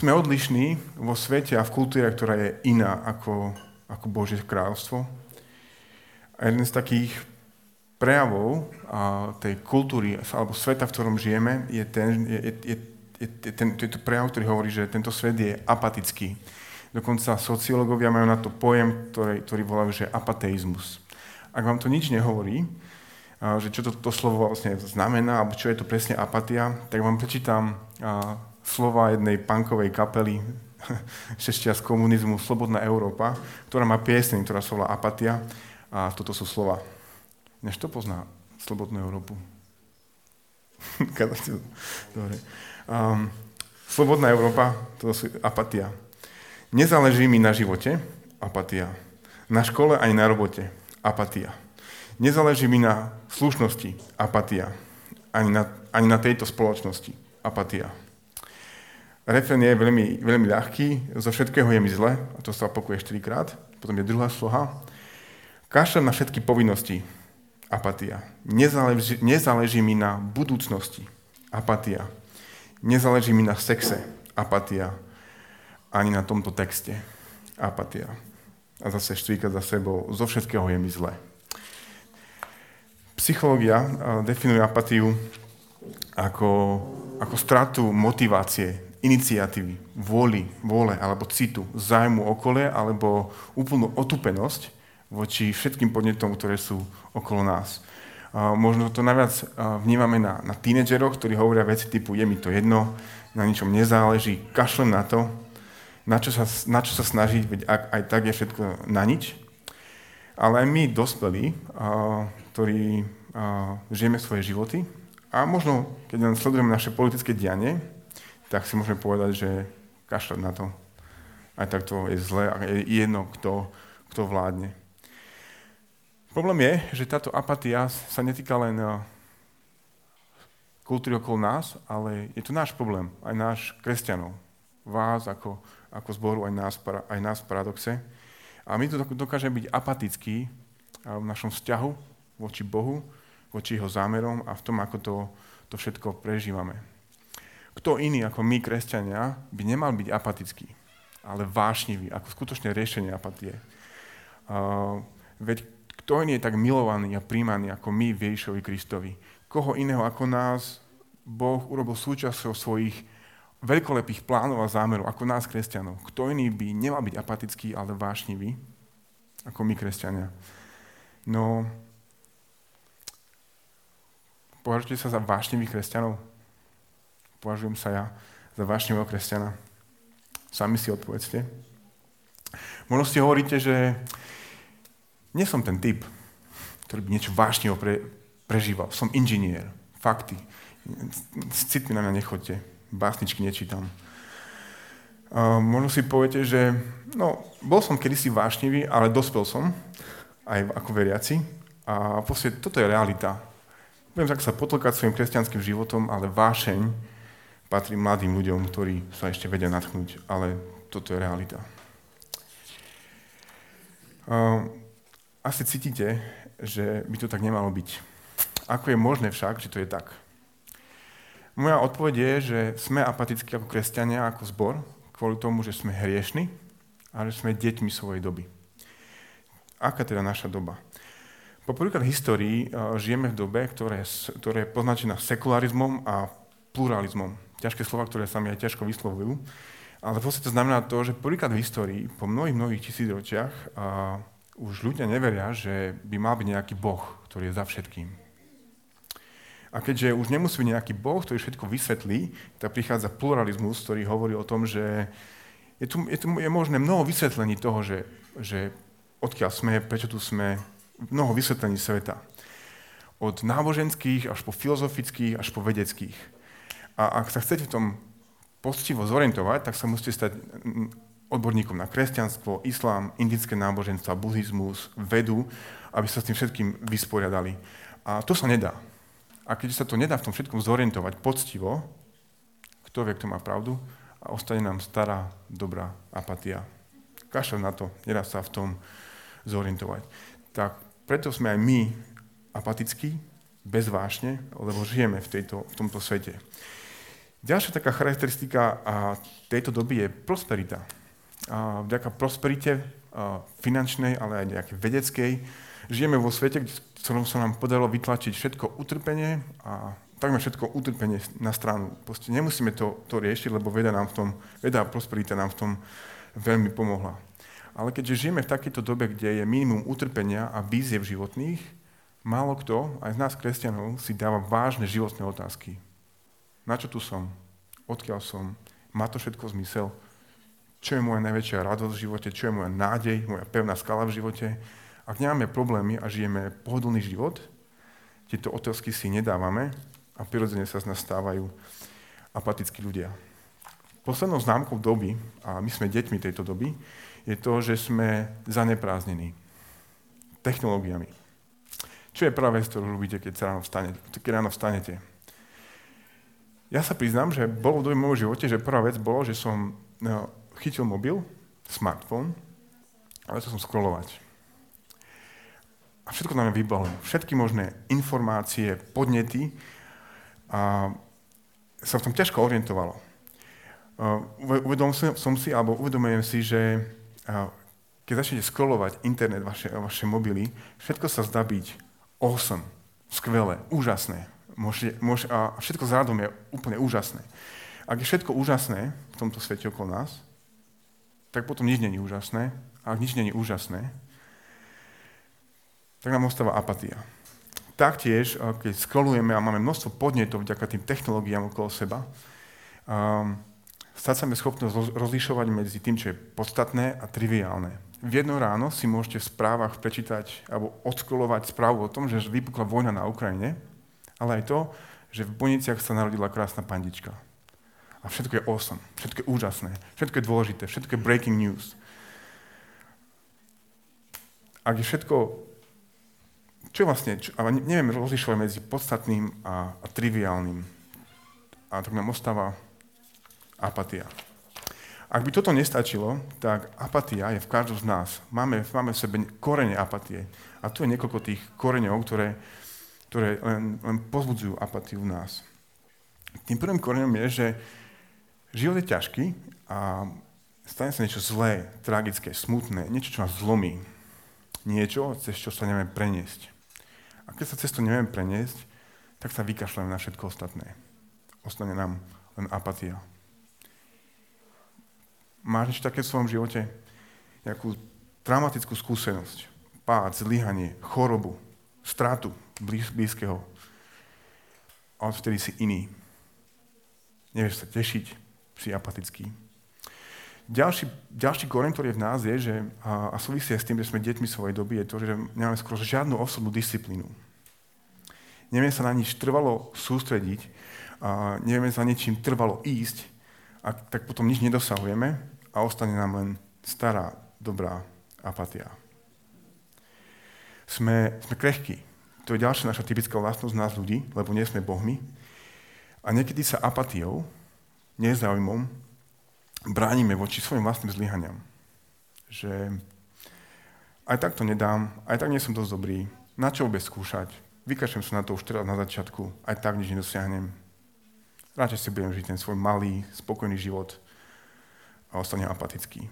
Sme odlišní vo svete a v kultúre, ktorá je iná ako, ako Božie kráľovstvo. A jeden z takých prejavov a, tej kultúry alebo sveta, v ktorom žijeme, je ten, je, je, je, je, ten, prejav, ktorý hovorí, že tento svet je apatický. Dokonca sociológovia majú na to pojem, ktorý, ktorý volajú, že apateizmus. Ak vám to nič nehovorí, že čo to, to slovo vlastne znamená, alebo čo je to presne apatia, tak vám prečítam slova jednej punkovej kapely ešte z komunizmu Slobodná Európa, ktorá má piesň, ktorá sa volá Apatia a toto sú slova. Než to pozná Slobodnú Európu? Dobre. Um, Slobodná Európa, to sú apatia. Nezáleží mi na živote, apatia. Na škole ani na robote, apatia. Nezáleží mi na slušnosti, apatia. Ani na, ani na tejto spoločnosti, apatia. Refren je veľmi, veľmi ľahký, zo všetkého je mi zle, a to sa opakuje 4 krát. Potom je druhá sloha. Kašľam na všetky povinnosti, apatia. Nezáleží, nezáleží mi na budúcnosti, apatia. Nezáleží mi na sexe, apatia. Ani na tomto texte, apatia. A zase štvíka za sebou, zo všetkého je mi zle. Psychológia definuje apatiu ako, ako stratu motivácie, iniciatívy, vôly, vôle alebo citu, zájmu okolie alebo úplnú otupenosť voči všetkým podnetom, ktoré sú okolo nás. možno to najviac vnímame na, na tínedžeroch, ktorí hovoria veci typu je mi to jedno, na ničom nezáleží, kašlem na to, na čo sa, na čo sa snažiť, veď ak, aj tak je všetko na nič. Ale aj my, dospelí, ktorí žijeme svoje životy a možno, keď len sledujeme naše politické dianie, tak si môžeme povedať, že kašľať na to. Aj tak to je zle a je jedno, kto, kto vládne. Problém je, že táto apatia sa netýka len eh, kultúry okolo nás, ale je to náš problém, aj náš kresťanov. Vás ako, ako zboru, aj nás, aj nás v paradoxe. A my tu dokážeme byť apatickí eh, v našom vzťahu voči Bohu, voči jeho zámerom a v tom, ako to, to všetko prežívame. Kto iný ako my, kresťania, by nemal byť apatický, ale vášnivý, ako skutočné riešenie apatie. Uh, veď kto iný je tak milovaný a príjmaný ako my Ježišovi Kristovi? Koho iného ako nás Boh urobil súčasťou svojich veľkolepých plánov a zámerov, ako nás, kresťanov. Kto iný by nemal byť apatický, ale vášnivý, ako my, kresťania. No, považujete sa za vášnivých kresťanov? Považujem sa ja za vášnevého kresťana. Sami si odpovedzte. Možno si hovoríte, že nie som ten typ, ktorý by niečo vášneho pre, prežíval. Som inžinier. Fakty. S citmi na mňa nechoďte. Básničky nečítam. Uh, možno si poviete, že no, bol som kedysi vášnivý, ale dospel som, aj ako veriaci. A proste toto je realita. Budem tak sa potlkať svojim kresťanským životom, ale vášeň patrí mladým ľuďom, ktorí sa ešte vedia natchnúť, ale toto je realita. Asi cítite, že by to tak nemalo byť. Ako je možné však, že to je tak? Moja odpoveď je, že sme apatickí ako kresťania, ako zbor, kvôli tomu, že sme hriešni a že sme deťmi svojej doby. Aká teda naša doba? Poprvýkrát v histórii žijeme v dobe, ktorá je poznačená sekularizmom a pluralizmom ťažké slova, ktoré sa mi aj ťažko vyslovujú. Ale v podstate znamená to, že prvýkrát v histórii, po mnohých, mnohých tisícročiach, a už ľudia neveria, že by mal byť nejaký Boh, ktorý je za všetkým. A keďže už nemusí byť nejaký Boh, ktorý všetko vysvetlí, tak prichádza pluralizmus, ktorý hovorí o tom, že je, tu, je, tu, je možné mnoho vysvetlení toho, že, že odkiaľ sme, prečo tu sme, mnoho vysvetlení sveta. Od náboženských až po filozofických, až po vedeckých. A ak sa chcete v tom postivo zorientovať, tak sa musíte stať odborníkom na kresťanstvo, islám, indické náboženstva, buddhizmus, vedu, aby sa s tým všetkým vysporiadali. A to sa nedá. A keď sa to nedá v tom všetkom zorientovať poctivo, kto vie, kto má pravdu, a ostane nám stará, dobrá apatia. Kašľať na to, nedá sa v tom zorientovať. Tak preto sme aj my apatickí, bez vášne, lebo žijeme v, tejto, v tomto svete. Ďalšia taká charakteristika tejto doby je prosperita. Vďaka prosperite finančnej, ale aj nejakej vedeckej, žijeme vo svete, v sa nám podarilo vytlačiť všetko utrpenie a takmer všetko utrpenie na stranu. Proste nemusíme to, to riešiť, lebo veda nám v tom, veda a prosperita nám v tom veľmi pomohla. Ale keďže žijeme v takejto dobe, kde je minimum utrpenia a víziev životných, málo kto, aj z nás kresťanov, si dáva vážne životné otázky. Na čo tu som? Odkiaľ som? Má to všetko zmysel? Čo je moja najväčšia radosť v živote? Čo je moja nádej, moja pevná skala v živote? Ak nemáme problémy a žijeme pohodlný život, tieto otázky si nedávame, a prirodzene sa z nás stávajú apatickí ľudia. Poslednou známkou doby, a my sme deťmi tejto doby, je to, že sme zanepráznení technológiami. Čo je prvá vec, ktorú robíte, keď, ráno, vstanete, keď ráno vstanete? Ja sa priznám, že bolo v môjho živote, že prvá vec bolo, že som no, chytil mobil, smartfón, ale som scrollovať. A všetko na mňa vybalo. Všetky možné informácie, podnety, a sa v tom ťažko orientovalo. Uvedomil som si, alebo uvedomujem si, že keď začnete scrollovať internet, vaše, vaše mobily, všetko sa zdá byť awesome, skvelé, úžasné. Môže, môže, a všetko zradom je úplne úžasné. Ak je všetko úžasné v tomto svete okolo nás, tak potom nič není úžasné. A ak nič není úžasné, tak nám ostáva apatia taktiež, keď scrollujeme a máme množstvo podnetov vďaka tým technológiám okolo seba, um, stať sa schopní rozlišovať medzi tým, čo je podstatné a triviálne. V jedno ráno si môžete v správach prečítať alebo odskrolovať správu o tom, že vypukla vojna na Ukrajine, ale aj to, že v Boniciach sa narodila krásna pandička. A všetko je awesome, všetko je úžasné, všetko je dôležité, všetko je breaking news. Ak je všetko čo vlastne, čo, ale nevieme rozlišovať medzi podstatným a, a triviálnym. A tak nám ostáva apatia. Ak by toto nestačilo, tak apatia je v každom z nás. Máme, máme v sebe korene apatie. A tu je niekoľko tých koreňov, ktoré, ktoré len, len pozbudzujú apatiu v nás. Tým prvým koreňom je, že život je ťažký a stane sa niečo zlé, tragické, smutné, niečo, čo nás zlomí. Niečo, cez čo sa nevieme preniesť. A keď sa cez to neviem preniesť, tak sa vykašľam na všetko ostatné. Ostane nám len apatia. Máš niečo také v svojom živote? Nejakú traumatickú skúsenosť, pád, zlyhanie, chorobu, stratu blíz, blízkeho. A odvtedy si iný. Nevieš sa tešiť, si apatický. Ďalší, ďalší koreň, ktorý je v nás, je, že, a, a súvisie s tým, že sme deťmi svojej doby, je to, že nemáme skoro žiadnu osobnú disciplínu. Nevieme sa na nič trvalo sústrediť, a nevieme sa niečím trvalo ísť, a tak potom nič nedosahujeme a ostane nám len stará, dobrá apatia. Sme, sme krehkí. To je ďalšia naša typická vlastnosť nás ľudí, lebo nie sme bohmi. A niekedy sa apatiou, nezáujmom, bránime voči svojim vlastným zlyhaniam. Že aj tak to nedám, aj tak nie som dosť dobrý, na čo vôbec skúšať, vykašem sa na to už teraz na začiatku, aj tak nič nedosiahnem. Radšej si budem žiť ten svoj malý, spokojný život a ostanem apatický.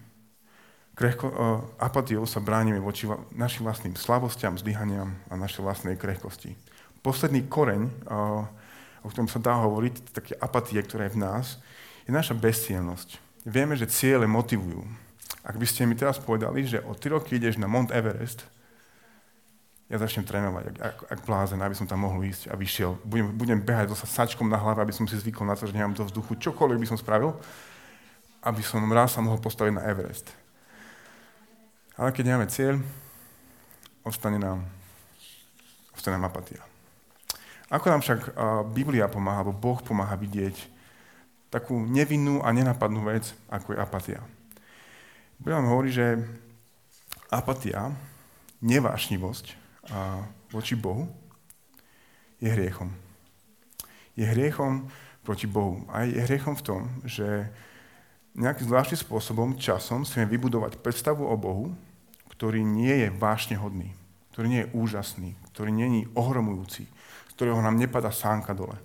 Krehko, uh, apatiou sa bránime voči našim vlastným slabostiam, zlyhaniam a našej vlastnej krehkosti. Posledný koreň, uh, o ktorom sa dá hovoriť, také apatie, ktorá je v nás, je naša bezcielnosť vieme, že ciele motivujú. Ak by ste mi teraz povedali, že o 3 roky ideš na Mount Everest, ja začnem trénovať, ak, ak, ak blázen, aby som tam mohol ísť a vyšiel. Budem, budem behať so sačkom na hlave, aby som si zvykol na to, že nemám do vzduchu. Čokoľvek by som spravil, aby som raz sa mohol postaviť na Everest. Ale keď nemáme cieľ, ostane nám, ostane nám apatia. Ako nám však Biblia pomáha, alebo Boh pomáha vidieť takú nevinnú a nenapadnú vec, ako je apatia. Biblia vám hovorí, že apatia, nevášnivosť voči Bohu je hriechom. Je hriechom proti Bohu. A je hriechom v tom, že nejakým zvláštnym spôsobom, časom, chceme vybudovať predstavu o Bohu, ktorý nie je vášne hodný, ktorý nie je úžasný, ktorý nie je ohromujúci, z ktorého nám nepada sánka dole.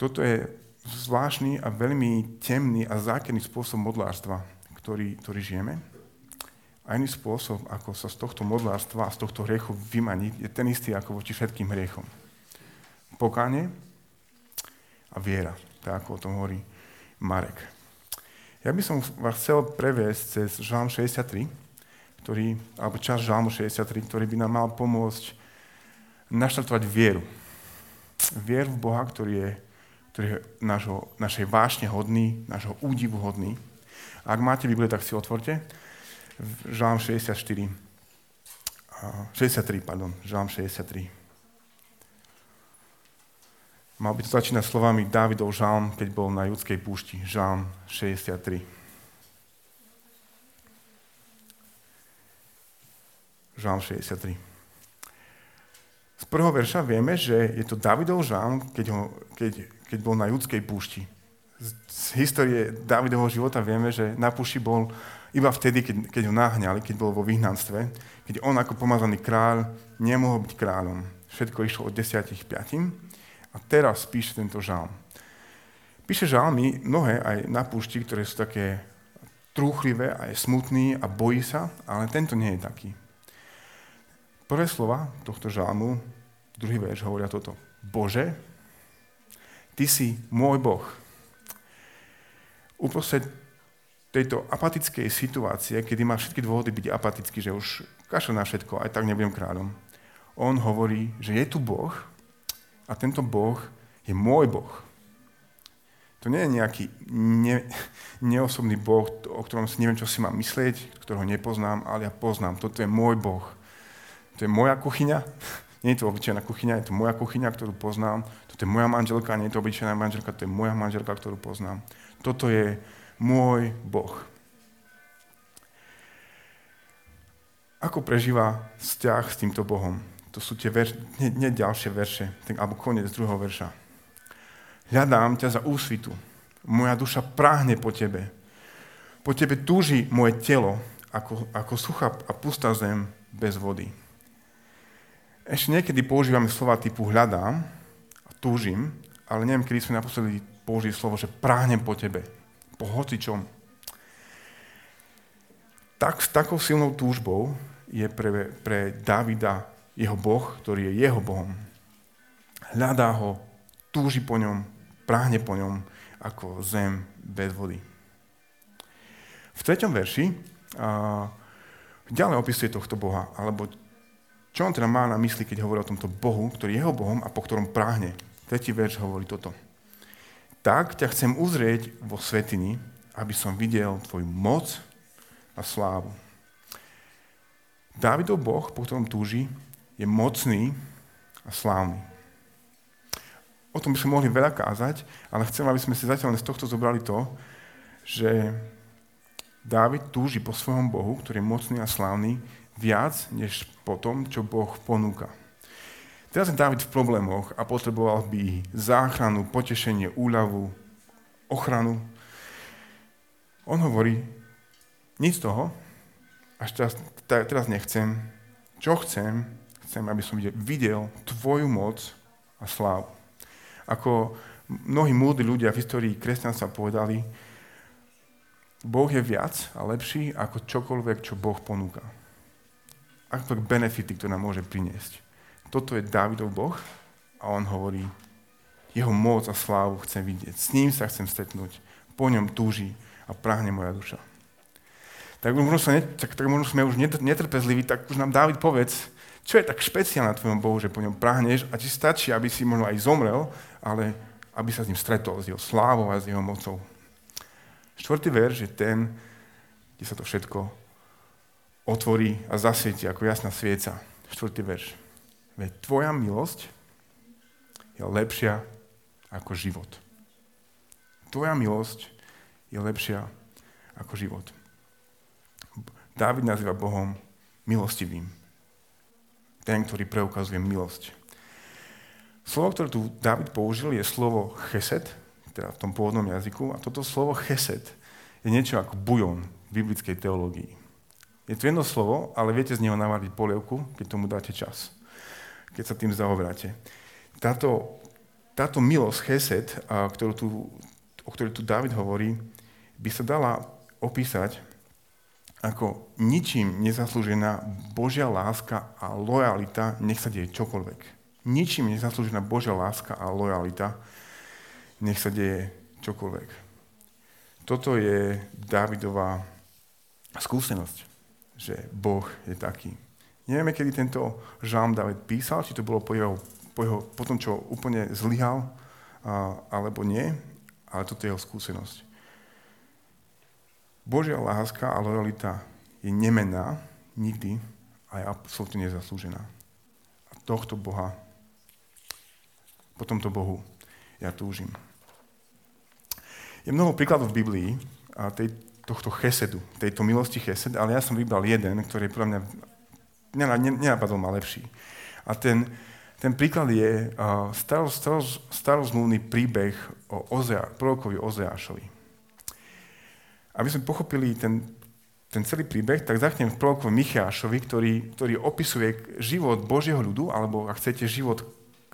Toto je zvláštny a veľmi temný a zákerný spôsob modlárstva, ktorý, ktorý žijeme. A iný spôsob, ako sa z tohto modlárstva a z tohto hriechu vymaniť, je ten istý ako voči všetkým hriechom. Pokánie a viera, tak ako o tom hovorí Marek. Ja by som vás chcel previesť cez Žalm 63, ktorý, alebo čas Žalmu 63, ktorý by nám mal pomôcť naštartovať vieru. Vieru v Boha, ktorý je, ktorý je našo, našej vášne hodný, našho údivu hodný. Ak máte Biblie, tak si otvorte. Žalm 64. 63, pardon, Žalm 63. Mal by to začínať slovami Dávidov žalm, keď bol na judskej púšti. Žalm 63. Žalm 63. Z prvého verša vieme, že je to Davidov žalm, keď, ho, keď, keď bol na judskej púšti. Z histórie Davidovho života vieme, že na púšti bol iba vtedy, keď, keď ho nahňali, keď bol vo vyhnanstve, keď on ako pomazaný kráľ nemohol byť kráľom. Všetko išlo od 10 5. A teraz píše tento žalm. Píše žalmy mnohé aj na púšti, ktoré sú také trúchlivé a je smutný a bojí sa, ale tento nie je taký. Prvé slova tohto žalmu, druhý verš hovoria toto. Bože, Ty si môj Boh. Uprostred tejto apatickej situácie, kedy má všetky dôvody byť apatický, že už kašle na všetko, aj tak nebudem kráľom. On hovorí, že je tu Boh a tento Boh je môj Boh. To nie je nejaký ne, neosobný Boh, o ktorom si neviem, čo si mám myslieť, ktorého nepoznám, ale ja poznám. Toto je môj Boh. To je moja kuchyňa. Nie je to obyčajná kuchyňa, je to moja kuchyňa, ktorú poznám. Toto je moja manželka, nie je to obyčajná manželka, to je moja manželka, ktorú poznám. Toto je môj Boh. Ako prežíva vzťah s týmto Bohom? To sú tie verš, nie, nie ďalšie verše, tak, alebo koniec druhého verša. Hľadám ťa za úsvitu. Moja duša práhne po tebe. Po tebe túži moje telo, ako, ako suchá a pustá zem bez vody. Ešte niekedy používame slova typu hľadám a túžim, ale neviem, kedy sme naposledy použili slovo, že práhnem po tebe po hocičom. Tak, s takou silnou túžbou je pre, pre Davida jeho Boh, ktorý je jeho Bohom. Hľadá ho, túži po ňom, práhne po ňom, ako zem bez vody. V treťom verši a, ďalej opisuje tohto Boha, alebo čo on teda má na mysli, keď hovorí o tomto Bohu, ktorý je jeho Bohom a po ktorom práhne. Tretí verš hovorí toto tak ťa chcem uzrieť vo svetini, aby som videl tvoju moc a slávu. Dávidov Boh, po ktorom túži, je mocný a slávny. O tom by sme mohli veľa kázať, ale chcem, aby sme si zatiaľ z tohto zobrali to, že Dávid túži po svojom Bohu, ktorý je mocný a slávny, viac, než po tom, čo Boh ponúka. Teraz je David v problémoch a potreboval by záchranu, potešenie, úľavu, ochranu. On hovorí, nic z toho, až teraz, teraz nechcem. Čo chcem? Chcem, aby som videl tvoju moc a slávu. Ako mnohí múdri ľudia v histórii kresťanstva povedali, Boh je viac a lepší ako čokoľvek, čo Boh ponúka. Ako benefity, ktoré nám môže priniesť toto je Dávidov Boh a on hovorí, jeho moc a slávu chcem vidieť, s ním sa chcem stretnúť, po ňom túži a práhne moja duša. Tak možno, sa tak, tak možno sme už netrpezliví, tak už nám Dávid povedz, čo je tak špeciálne na tvojom Bohu, že po ňom prahneš a ti stačí, aby si možno aj zomrel, ale aby sa s ním stretol, s jeho slávou a s jeho mocou. Štvrtý verš je ten, kde sa to všetko otvorí a zasvieti ako jasná svieca. Štvrtý verš. Veď tvoja milosť je lepšia ako život. Tvoja milosť je lepšia ako život. Dávid nazýva Bohom milostivým. Ten, ktorý preukazuje milosť. Slovo, ktoré tu Dávid použil, je slovo chesed, teda v tom pôvodnom jazyku. A toto slovo chesed je niečo ako bujon v biblickej teológii. Je to jedno slovo, ale viete z neho navariť polievku, keď tomu dáte čas keď sa tým zaoberáte. Táto táto milosť, chesed, ktorú tu, o ktorej tu David hovorí, by sa dala opísať ako ničím nezaslúžená Božia láska a lojalita, nech sa deje čokoľvek. Ničím nezaslúžená Božia láska a lojalita, nech sa deje čokoľvek. Toto je Davidová skúsenosť, že Boh je taký. Nevieme, kedy tento žalm David písal, či to bolo po, jeho, po, jeho, po tom, čo úplne zlyhal, alebo nie, ale toto je jeho skúsenosť. Božia láska a lojalita je nemená nikdy a je absolútne nezaslúžená. A tohto Boha, po tomto Bohu ja túžim. Je mnoho príkladov v Biblii tej, tohto chesedu, tejto milosti chesed, ale ja som vybral jeden, ktorý podľa mňa nenapadol ma lepší. A ten, ten príklad je uh, starozmluvný príbeh o Ozea, prorokovi Ozeášovi. Aby sme pochopili ten, ten celý príbeh, tak začnem v prorokovi Michiášovi, ktorý, ktorý opisuje život Božieho ľudu, alebo ak chcete, život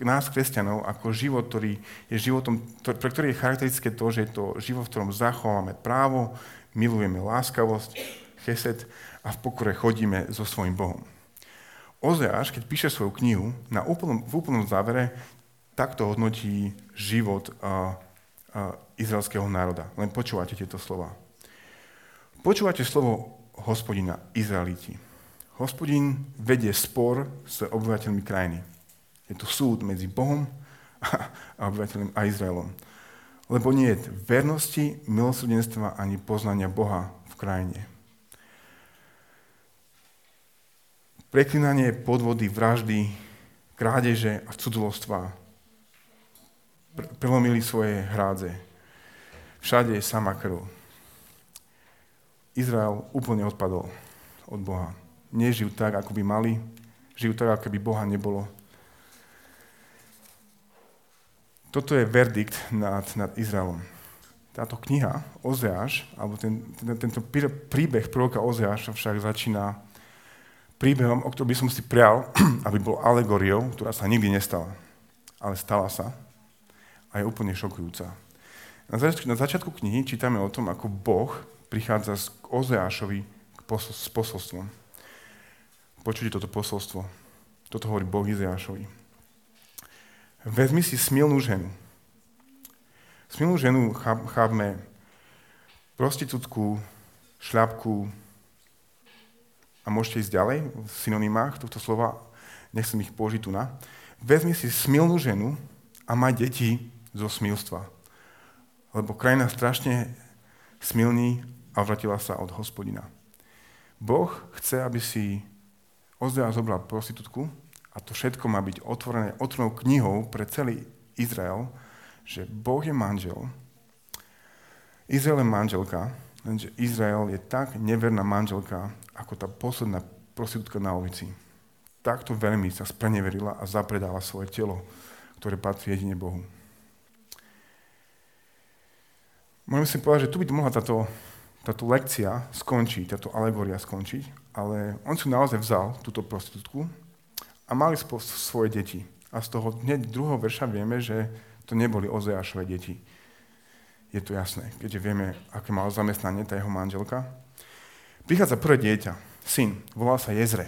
nás, kresťanov, ako život, ktorý je životom, pre ktorý je charakteristické to, že je to život, v ktorom zachováme právo, milujeme láskavosť, chesed a v pokore chodíme so svojím Bohom. Ozeáš, keď píše svoju knihu, na úplnom, v úplnom závere takto hodnotí život a, a izraelského národa. Len počúvate tieto slova. Počúvate slovo hospodina Izraeliti. Hospodin vedie spor s obyvateľmi krajiny. Je to súd medzi Bohom a obyvateľom a Izraelom. Lebo nie je vernosti, milosrdenstva ani poznania Boha v krajine. Preklinanie, podvody, vraždy, krádeže a cudzolostva prelomili svoje hrádze. Všade je sama krv Izrael úplne odpadol od Boha. Nežijú tak, ako by mali, žijú tak, ako by Boha nebolo. Toto je verdikt nad, nad Izraelom. Táto kniha, Ozeáš, alebo ten, ten, tento príbeh proroka Ozeáša však začína príbehom, o ktorom by som si prial, aby bol alegóriou, ktorá sa nikdy nestala. Ale stala sa a je úplne šokujúca. Na začiatku, na začiatku knihy čítame o tom, ako Boh prichádza k Ozeášovi s posolstvom. Počujte toto posolstvo. Toto hovorí Boh Izeášovi. Vezmi si smilnú ženu. Smilnú ženu chápme prostitútku, šľapku a môžete ísť ďalej v synonymách tohto slova, nechcem ich použiť tu na. Vezmi si smilnú ženu a maj deti zo smilstva. Lebo krajina strašne smilní a vratila sa od hospodina. Boh chce, aby si Ozea zobral prostitútku a to všetko má byť otvorené otvorenou knihou pre celý Izrael, že Boh je manžel, Izrael je manželka, lenže Izrael je tak neverná manželka, ako tá posledná prostitútka na ulici. Takto veľmi sa spreneverila a zapredala svoje telo, ktoré patrí jedine Bohu. Môžem si povedať, že tu by mohla táto táto lekcia skončí, táto alegória skončí, ale on si naozaj vzal túto prostitútku a mali svoje deti. A z toho hneď druhého verša vieme, že to neboli Ozeášové deti. Je to jasné, keďže vieme, aké malo zamestnanie tá jeho manželka. Prichádza prvé dieťa, syn, volá sa Jezre.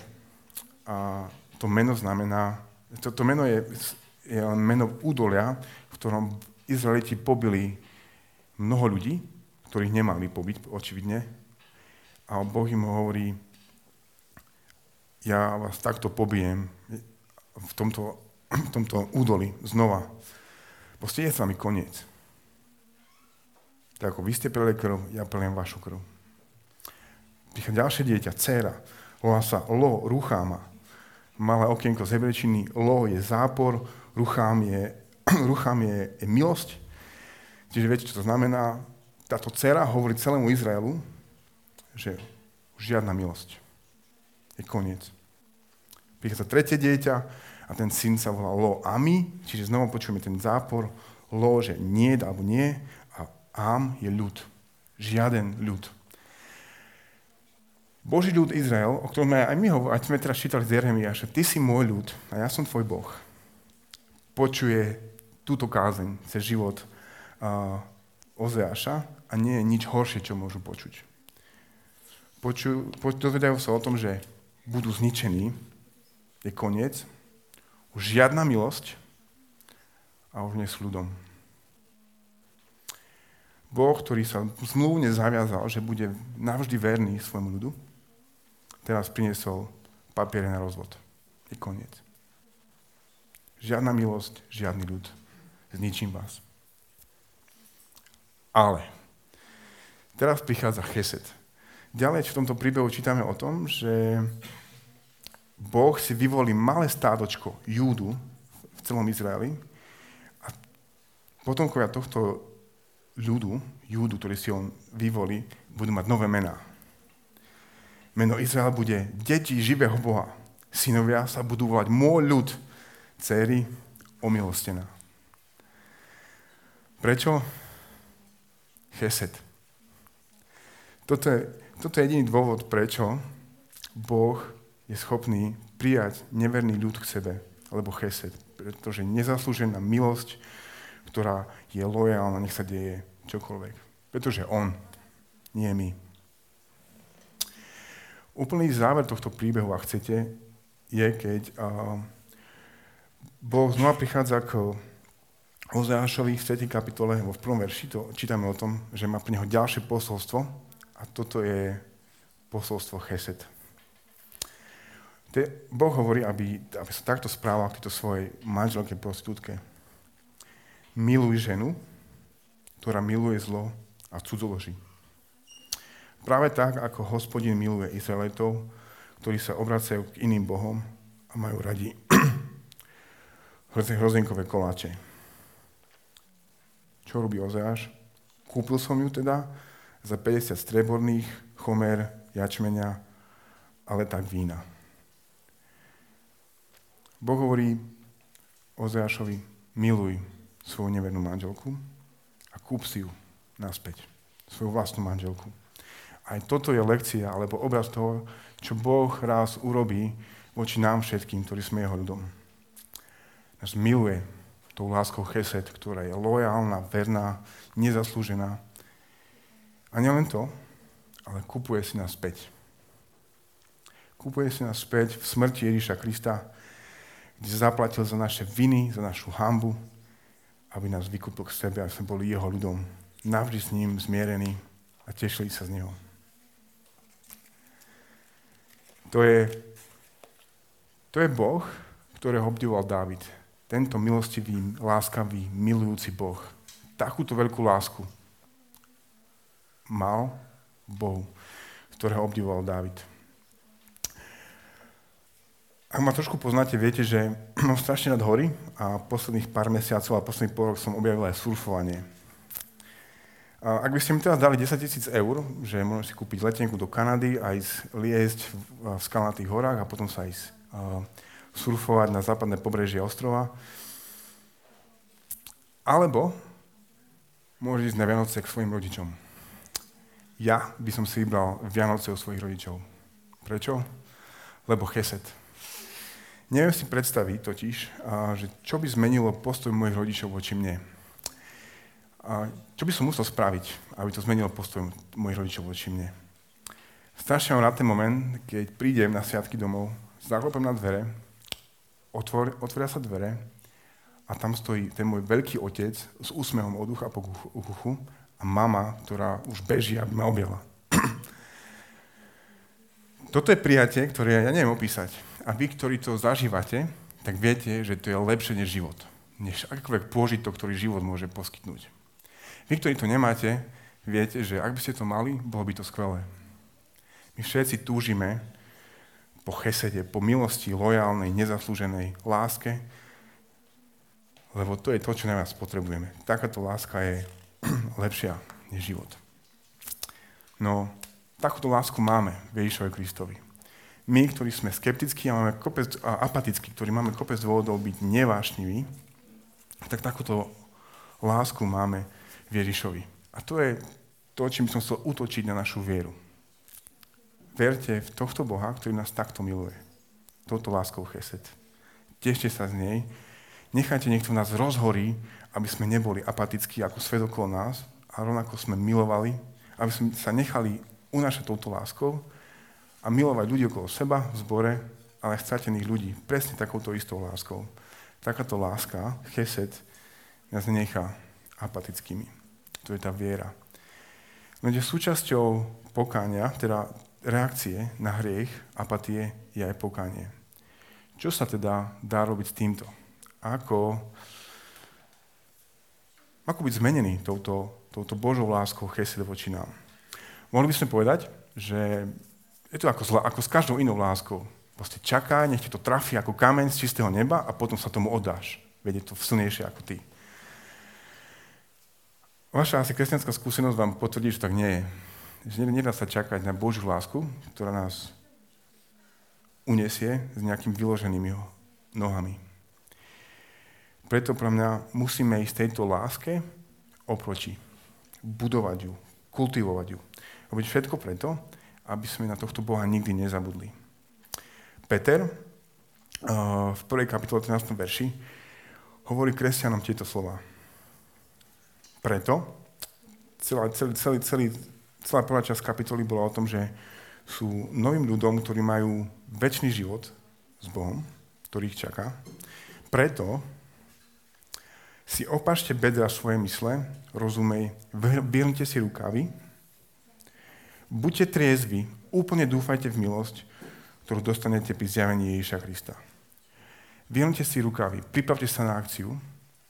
A to meno znamená, to, to meno je, je meno údolia, v ktorom Izraeliti pobili mnoho ľudí, ktorých nemali pobyť, očividne. A Boh im hovorí, ja vás takto pobijem v tomto, v tomto údoli znova. Proste je s vami koniec. Tak ako vy ste preli krv, ja preliem vašu krv. Prichádza ďalšie dieťa, dcera, volá sa Lo Rucháma. Malé okienko z hebrečiny, Lo je zápor, Ruchám je, Ruchám je, je milosť. Čiže viete, čo to znamená? táto dcera hovorí celému Izraelu, že už žiadna milosť. Je koniec. Prichádza tretie dieťa a ten syn sa volá Lo Ami, čiže znovu počujeme ten zápor. Lo, že nie alebo nie a Am je ľud. Žiaden ľud. Boží ľud Izrael, o ktorom aj my hovoríme, aj sme teraz čítali z Jeremia, že ty si môj ľud a ja som tvoj Boh, počuje túto kázeň, cez život uh, Ozeáša a nie je nič horšie, čo môžu počuť. Poču, po, dozvedajú sa o tom, že budú zničení, je koniec, už žiadna milosť a už nie s ľudom. Boh, ktorý sa zmluvne zaviazal, že bude navždy verný svojmu ľudu, teraz priniesol papiere na rozvod. Je koniec. Žiadna milosť, žiadny ľud. Zničím vás. Ale teraz prichádza Chesed. Ďalej v tomto príbehu čítame o tom, že Boh si vyvolí malé stádočko Júdu v celom Izraeli a potomkovia tohto ľudu, Júdu, ktorý si on vyvolí, budú mať nové mená. Meno Izrael bude deti živého Boha. Synovia sa budú volať môj ľud, céry omilostená. Prečo? Chesed. Toto je, toto je jediný dôvod, prečo Boh je schopný prijať neverný ľud k sebe, alebo chesed. Pretože nezaslúžená milosť, ktorá je lojálna, nech sa deje čokoľvek. Pretože On, nie my. Úplný záver tohto príbehu, ak chcete, je, keď uh, Boh znova prichádza k Ozeášovi v 3. kapitole, v prvom verši, to čítame o tom, že má pre neho ďalšie posolstvo a toto je posolstvo Chesed. Boh hovorí, aby, aby sa takto správal k tejto svojej manželke prostitútke. Miluj ženu, ktorá miluje zlo a cudzoloží. Práve tak, ako hospodin miluje Izraelitov, ktorí sa obracajú k iným bohom a majú radi hrozenkové koláče. Čo robí Ozeáš? Kúpil som ju teda za 50 streborných, chomer, jačmenia, ale tak vína. Boh hovorí Ozeášovi, miluj svoju nevernú manželku a kúp si ju naspäť, svoju vlastnú manželku. Aj toto je lekcia, alebo obraz toho, čo Boh raz urobí voči nám všetkým, ktorí sme jeho ľudom. Nás miluje tou láskou chesed, ktorá je lojálna, verná, nezaslúžená. A nielen to, ale kupuje si nás späť. Kupuje si nás späť v smrti Ježíša Krista, kde zaplatil za naše viny, za našu hambu, aby nás vykúpil k sebe, aby sme boli jeho ľudom. Navždy s ním zmierení a tešili sa z neho. To je, to je Boh, ktorého obdivoval Dávid tento milostivý, láskavý, milujúci Boh takúto veľkú lásku mal Bohu, ktorého obdivoval Dávid. Ak ma trošku poznáte, viete, že mám strašne rád hory a posledných pár mesiacov a posledný pol rok som objavil aj surfovanie. A ak by ste mi teraz dali 10 tisíc eur, že môžem si kúpiť letenku do Kanady a ísť liesť v skalnatých horách a potom sa ísť surfovať na západné pobrežie ostrova. Alebo môže ísť na Vianoce k svojim rodičom. Ja by som si vybral Vianoce u svojich rodičov. Prečo? Lebo chesed. Neviem si predstaviť totiž, že čo by zmenilo postoj mojich rodičov voči mne. Čo by som musel spraviť, aby to zmenilo postoj mojich rodičov voči mne. Strašne mám na ten moment, keď prídem na sviatky domov, zaklopem na dvere otvor, otvoria sa dvere a tam stojí ten môj veľký otec s úsmehom od ucha po uchu a mama, ktorá už beží, aby ma objela. Toto je prijatie, ktoré ja neviem opísať. A vy, ktorí to zažívate, tak viete, že to je lepšie než život. Než akýkoľvek pôžitok, ktorý život môže poskytnúť. Vy, ktorí to nemáte, viete, že ak by ste to mali, bolo by to skvelé. My všetci túžime po chesede, po milosti, lojálnej, nezaslúženej láske, lebo to je to, čo najviac potrebujeme. Takáto láska je lepšia než život. No, takúto lásku máme v Ježišovi Kristovi. My, ktorí sme skeptickí a, máme kopec, a apatickí, ktorí máme kopec dôvodov byť nevášniví, tak takúto lásku máme v Ježišovi. A to je to, čím som chcel utočiť na našu vieru. Verte v tohto Boha, ktorý nás takto miluje. Touto láskou chesed. Tešte sa z nej. Nechajte, nech to v nás rozhorí, aby sme neboli apatickí ako svet okolo nás, a rovnako sme milovali, aby sme sa nechali unášať touto láskou a milovať ľudí okolo seba v zbore, ale stratených ľudí presne takouto istou láskou. Takáto láska, chesed, nás nenechá apatickými. To je tá viera. Lenže súčasťou pokáňa, teda reakcie na hriech, apatie, je aj pokánie. Čo sa teda dá robiť s týmto? Ako, ako byť zmenený touto, touto Božou láskou chesed voči nám? Mohli by sme povedať, že je to ako, ako s každou inou láskou. Proste čakaj, nech ti to trafí ako kameň z čistého neba a potom sa tomu oddáš. Vedie to silnejšie ako ty. Vaša asi kresťanská skúsenosť vám potvrdí, že tak nie je. Že nedá sa čakať na Božiu lásku, ktorá nás unesie s nejakým vyloženými nohami. Preto pre mňa musíme ísť tejto láske oproti. Budovať ju, kultivovať ju. Robiť všetko preto, aby sme na tohto Boha nikdy nezabudli. Peter v prvej kapitole 13. verši hovorí kresťanom tieto slova. Preto celá, celý, celý, celý, celá prvá časť kapitoly bola o tom, že sú novým ľudom, ktorí majú väčší život s Bohom, ktorý ich čaká. Preto si opašte bedra svoje mysle, rozumej, vyhrnite si rukavy, buďte triezvi, úplne dúfajte v milosť, ktorú dostanete pri zjavení Ježiša Krista. Vyhrnite si rukavy, pripravte sa na akciu,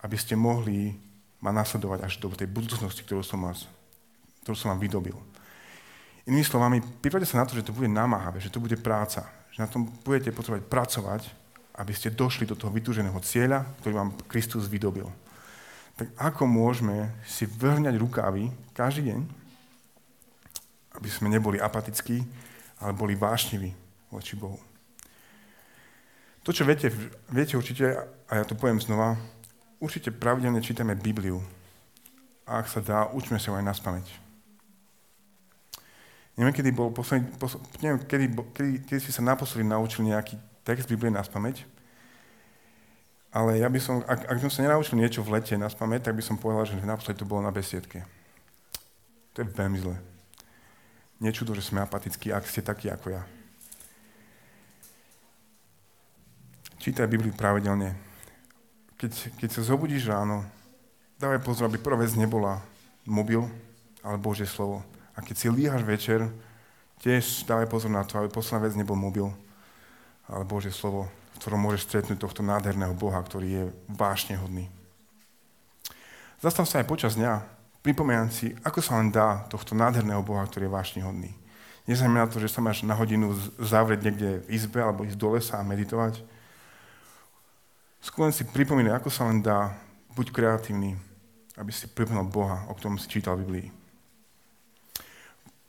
aby ste mohli ma nasledovať až do tej budúcnosti, ktorú som, vás, ktorú som vám vydobil. Inými slovami, pripravte sa na to, že to bude namáhavé, že to bude práca, že na tom budete potrebovať pracovať, aby ste došli do toho vytúženého cieľa, ktorý vám Kristus vydobil. Tak ako môžeme si vrhňať rukávy každý deň, aby sme neboli apatickí, ale boli vášniví voči Bohu. To, čo viete, viete určite, a ja to poviem znova, určite pravidelne čítame Bibliu. A ak sa dá, učme sa aj na spameť. Neviem, kedy bol posledný, posl, neviem, kedy, kedy, kedy si sa naposledy naučil nejaký text Biblie na spameť, ale ja by som, ak, ak som sa nenaučil niečo v lete na spameť, tak by som povedal, že naposledy to bolo na besiedke. To je veľmi zle. Nečudo, že sme apatickí, ak ste takí ako ja. Čítaj Bibliu pravidelne keď, keď sa zobudíš ráno, dávaj pozor, aby prvá vec nebola mobil, ale Božie slovo. A keď si líhaš večer, tiež dávaj pozor na to, aby posledná vec nebol mobil, ale Božie slovo, v ktorom môžeš stretnúť tohto nádherného Boha, ktorý je vášne hodný. Zastav sa aj počas dňa, pripomínam si, ako sa len dá tohto nádherného Boha, ktorý je vášne hodný. Neznamená to, že sa máš na hodinu zavrieť niekde v izbe alebo ísť do lesa a meditovať, Skôr si pripomínaj, ako sa len dá, buď kreatívny, aby si pripomenul Boha, o ktorom si čítal v Biblii.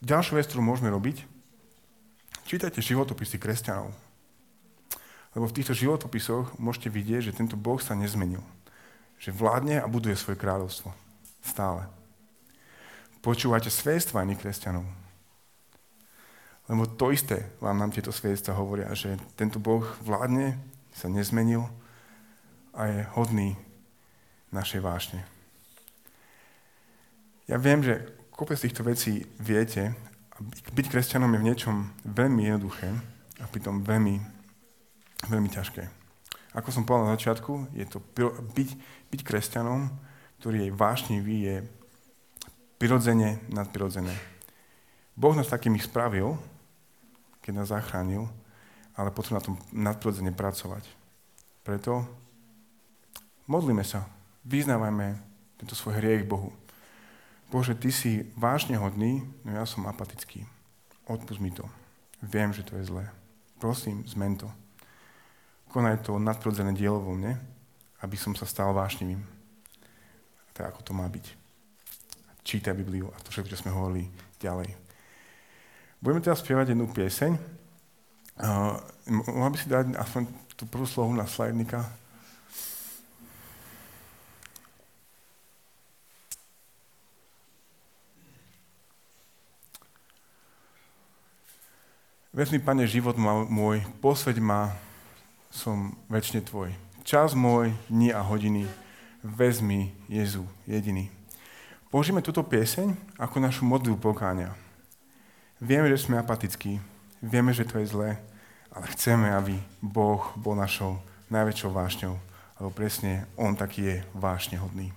Ďalšiu vec, ktorú môžeme robiť, čítajte životopisy kresťanov. Lebo v týchto životopisoch môžete vidieť, že tento Boh sa nezmenil. Že vládne a buduje svoje kráľovstvo. Stále. Počúvajte svedstva iných kresťanov. Lebo to isté vám nám tieto svedstva hovoria, že tento Boh vládne, sa nezmenil a je hodný našej vášne. Ja viem, že kopec týchto vecí viete byť kresťanom je v niečom veľmi jednoduché a pritom veľmi, veľmi ťažké. Ako som povedal na začiatku, je to byť, byť kresťanom, ktorý je vášnivý, je prirodzene nadprirodzené. Boh nás takým ich spravil, keď nás zachránil, ale potrebujeme na tom nadprirodzene pracovať. Preto Modlíme sa, vyznávajme tento svoj hriech Bohu. Bože, Ty si vážne hodný, no ja som apatický. Odpust mi to. Viem, že to je zlé. Prosím, zmen to. Konaj to nadprodzené dielo vo mne, aby som sa stal vášnivým. Tak ako to má byť. Čítaj Bibliu a to všetko, čo sme hovorili ďalej. Budeme teraz spievať jednu pieseň. Uh, mohla by si dať aspoň tú prvú slohu na slajdnika? Vezmi, Pane, život môj, posveď ma, som väčšine Tvoj. čas môj, dni a hodiny, vezmi Jezu jediný. Použijeme túto pieseň ako našu modlu pokáňa. Vieme, že sme apatickí, vieme, že to je zlé, ale chceme, aby Boh bol našou najväčšou vášňou, lebo presne On taký je vášne hodný.